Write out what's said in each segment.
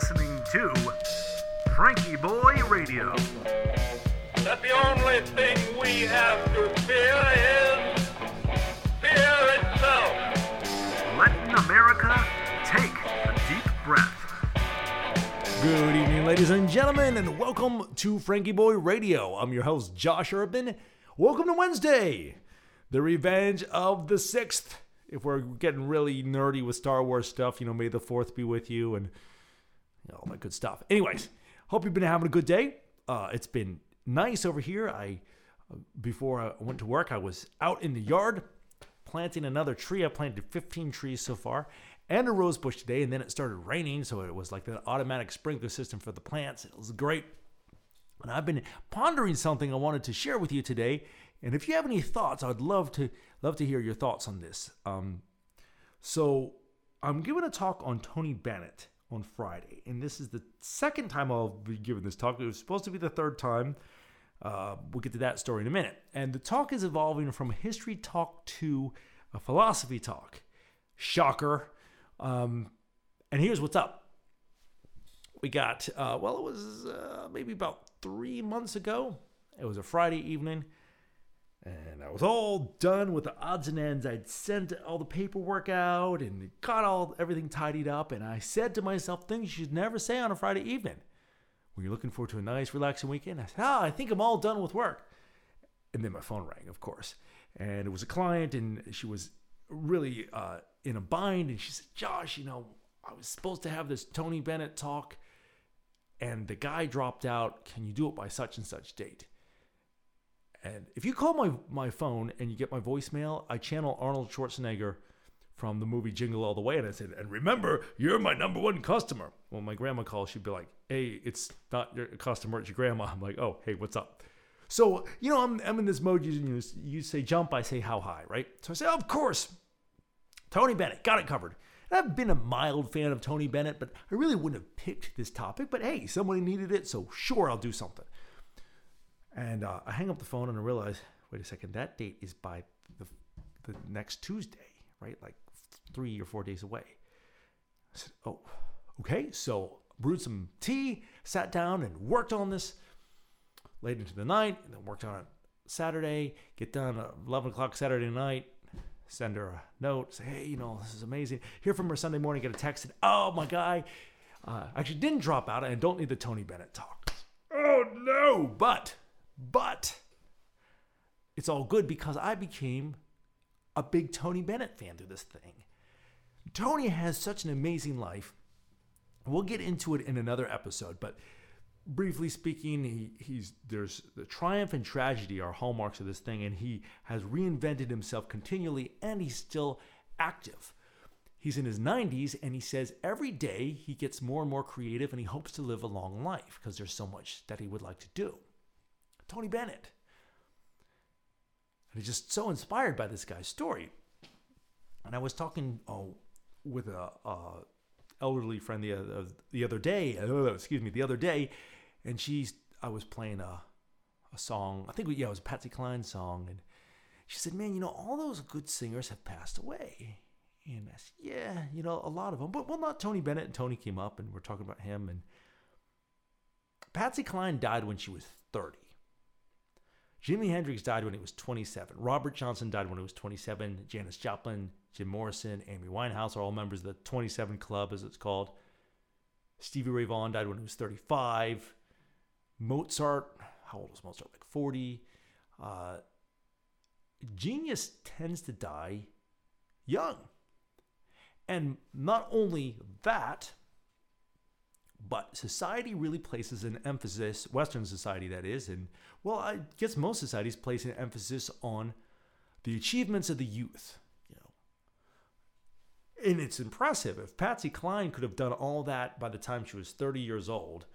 listening to FrankieBoi Radio. that the only thing we have to fear is fear itself. Letting America take a deep breath. Good evening, ladies and gentlemen, and welcome to FrankieBoi Radio. I'm your host, Josh Urban. Welcome to Wednesday, the revenge of the sixth. If we're getting really nerdy with Star Wars stuff, you know, may the fourth be with you and you know, all that good stuff. Anyways, hope you've been having a good day. Uh, it's been nice over here. I before I went to work, I was out in the yard planting another tree. I planted 15 trees so far and a rose bush today, and then it started raining, so it was like the automatic sprinkler system for the plants. It was great. And I've been pondering something I wanted to share with you today. And if you have any thoughts, I'd love to love to hear your thoughts on this. Um, so I'm giving a talk on Tony Bennett on Friday, and this is the second time I'll be giving this talk. It was supposed to be the third time. Uh, we'll get to that story in a minute. And the talk is evolving from a history talk to a philosophy talk. Shocker. Um, and here's what's up. We got, uh, well, it was uh, maybe about three months ago. It was a Friday evening. And I was all done with the odds and ends. I'd sent all the paperwork out and got all everything tidied up. And I said to myself, things you should never say on a Friday evening. When you're looking forward to a nice, relaxing weekend, I said, ah, I think I'm all done with work. And then my phone rang, of course. And it was a client, and she was really uh, in a bind. And she said, Josh, you know, I was supposed to have this Tony Bennett talk, and the guy dropped out. Can you do it by such and such date? And if you call my, my phone and you get my voicemail, I channel Arnold Schwarzenegger from the movie Jingle All the Way. And I said, and remember, you're my number one customer. Well, my grandma calls, she'd be like, hey, it's not your customer, it's your grandma. I'm like, oh, hey, what's up? So, you know, I'm, I'm in this mode. You, you, say jump, I say how high, right? So I say, of course, Tony Bennett, got it covered. I've been a mild fan of Tony Bennett, but I really wouldn't have picked this topic. But hey, somebody needed it, so sure, I'll do something. And uh, I hang up the phone and I realize, wait a second, that date is by the, the next Tuesday, right? Like three or four days away. I said, oh, okay. So brewed some tea, sat down and worked on this late into the night, and then worked on it Saturday, get done at 11 o'clock Saturday night, send her a note, say, hey, you know, this is amazing. Hear from her Sunday morning, get a text, and, oh, my guy uh, actually didn't drop out, and don't need the Tony Bennett talk. Oh, no. But, but, it's all good because I became a big Tony Bennett fan through this thing. Tony has such an amazing life. We'll get into it in another episode, but briefly speaking, he, he's there's the triumph and tragedy are hallmarks of this thing, and he has reinvented himself continually, and he's still active. He's in his 90s, and he says every day he gets more and more creative, and he hopes to live a long life because there's so much that he would like to do. Tony Bennett. And he's just so inspired by this guy's story. And I was talking oh, with a, a elderly friend the other, the other day. uh, excuse me, the other day, and she's I was playing a a song. I think yeah, it was Patsy Cline song, and she said, "Man, you know, all those good singers have passed away." And I said, "Yeah, you know, a lot of them, but well, not Tony Bennett." And Tony came up, and we're talking about him. And Patsy Cline died when she was thirty. Jimi Hendrix died when he was 27. Robert Johnson died when he was 27. Janis Joplin, Jim Morrison, Amy Winehouse are all members of the 27 Club, as it's called. Stevie Ray Vaughan died when he was 35. Mozart, how old was Mozart? Like 40. Uh, genius tends to die young. And not only that, but society really places an emphasis, Western society that is, and well, I guess most societies place an emphasis on the achievements of the youth. You know, and it's impressive. If Patsy Cline could have done all that by the time she was 30 years old,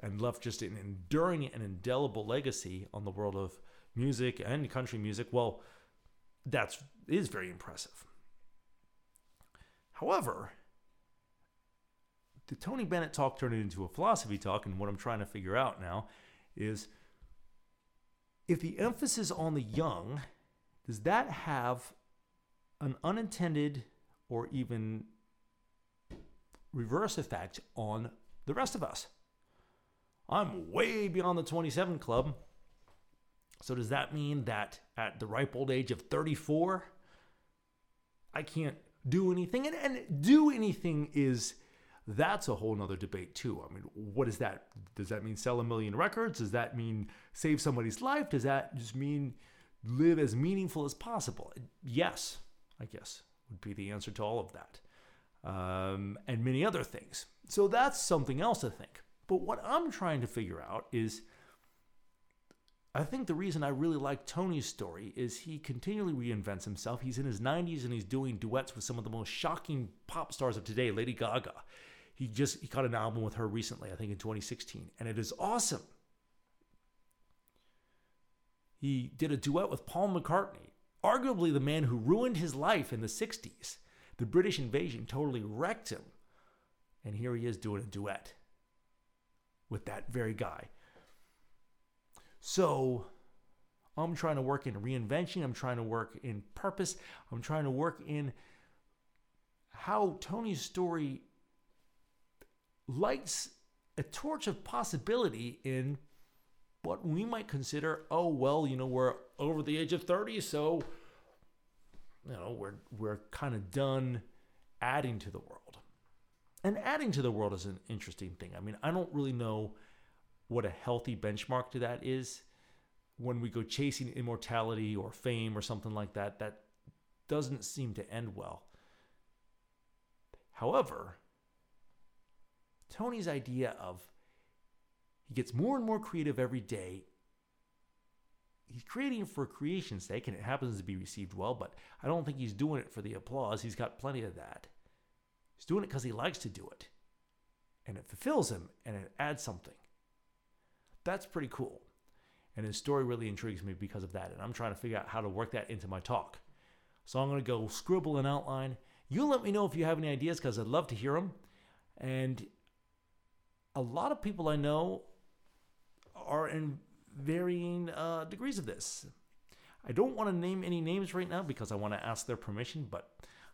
and left just an enduring and indelible legacy on the world of music and country music, well, that's is very impressive. However, the Tony Bennett talk turned into a philosophy talk, and what I'm trying to figure out now is if the emphasis on the young, does that have an unintended or even reverse effect on the rest of us. I'm way beyond the 27 club. So, does that mean that at the ripe old age of 34, I can't do anything? And, and do anything is that's a whole nother debate too. I mean, what is that? Does that mean sell a million records? Does that mean save somebody's life? Does that just mean live as meaningful as possible? Yes, I guess would be the answer to all of that, um, and many other things. So that's something else to think. But what I'm trying to figure out is. I think the reason I really like Tony's story is he continually reinvents himself. He's in his 90s and he's doing duets with some of the most shocking pop stars of today, Lady Gaga. He just he caught an album with her recently, I think in 2016, and it is awesome. He did a duet with Paul McCartney, arguably the man who ruined his life in the 60s. The British invasion totally wrecked him. And here he is doing a duet with that very guy. So I'm trying to work in reinvention. I'm trying to work in purpose. I'm trying to work in how Tony's story lights a torch of possibility in what we might consider oh well you know we're over the age of 30 so you know we're we're kind of done adding to the world. And adding to the world is an interesting thing. I mean i don't really know what a healthy benchmark to that is. When we go chasing immortality or fame or something like that that doesn't seem to end well. However Tony's idea of he gets more and more creative every day. He's creating for creation's sake, and it happens to be received well, but I don't think he's doing it for the applause. He's got plenty of that. He's doing it because he likes to do it. And it fulfills him and it adds something. That's pretty cool. And his story really intrigues me because of that. And I'm trying to figure out how to work that into my talk. So I'm going to go scribble an outline. You let me know if you have any ideas because I'd love to hear them. And a lot of people I know are in varying uh, degrees of this. I don't want to name any names right now because I want to ask their permission, but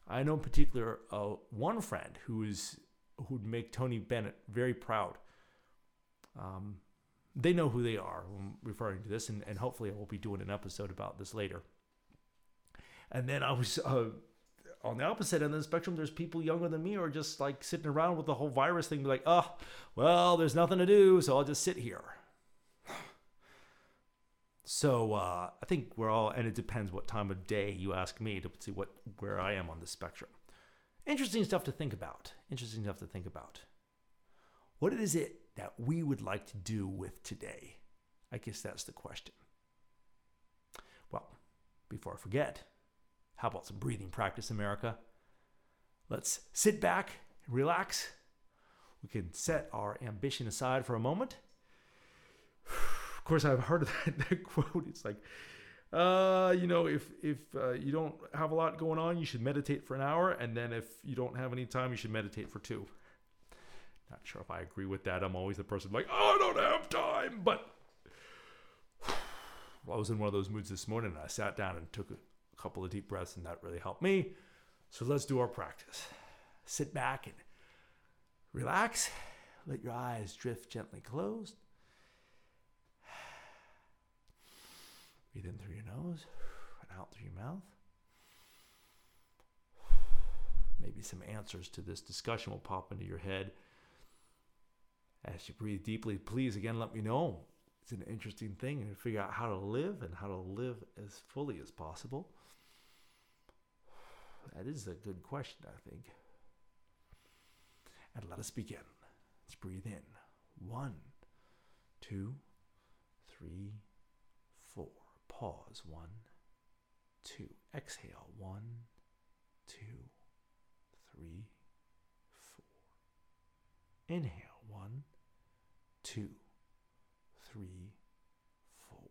I know in particular uh, one friend who is who'd make Tony Bennett very proud. Um, they know who they are when referring to this, and, and hopefully I will be doing an episode about this later. And then I was uh, on the opposite end of the spectrum, there's people younger than me are just like sitting around with the whole virus thing, like, oh, well, there's nothing to do, so I'll just sit here. So uh, I think we're all, and it depends what time of day you ask me to see what where I am on the spectrum. Interesting stuff to think about. Interesting stuff to think about. What is it that we would like to do with today? I guess that's the question. Well, before I forget, how about some breathing practice, America? Let's sit back, relax. We can set our ambition aside for a moment. Of course, I've heard that, that quote. It's like, uh, you know, if if uh, you don't have a lot going on, you should meditate for an hour, and then if you don't have any time, you should meditate for two. Not sure if I agree with that. I'm always the person like, oh, I don't have time, but I was in one of those moods this morning, and I sat down and took couple of deep breaths, and that really helped me. So let's do our practice. Sit back and relax. Let your eyes drift gently closed. Breathe in through your nose and out through your mouth. Maybe some answers to this discussion will pop into your head. As you breathe deeply, please again let me know. It's an interesting thing and figure out how to live and how to live as fully as possible. That is a good question, I think. And let us begin. Let's breathe in. One, two, three, four. Pause. One, two. Exhale. One, two, three, four. Inhale. One, two, three, four.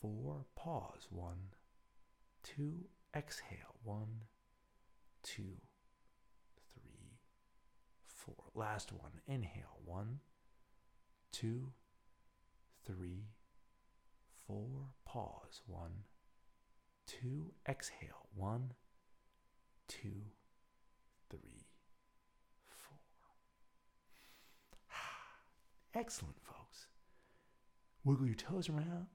four. Pause. One, two. Exhale. One, two, three, four. Last one. Inhale. One, two, three, four. Pause. One, two. Exhale. One, two, three, four. Excellent, folks. Wiggle your toes around.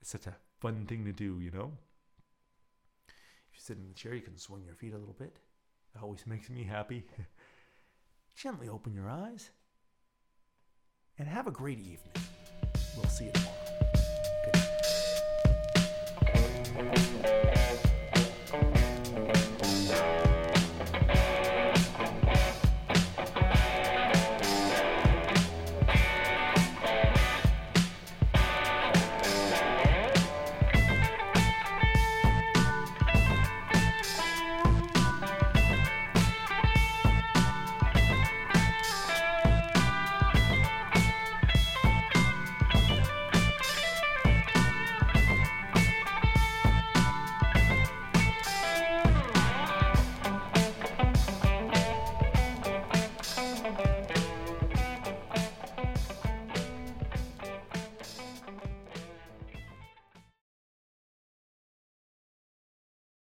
It's such a fun thing to do, you know? If you sit in the chair, you can swing your feet a little bit. It always makes me happy. Gently open your eyes and have a great evening. We'll see you tomorrow. Good night.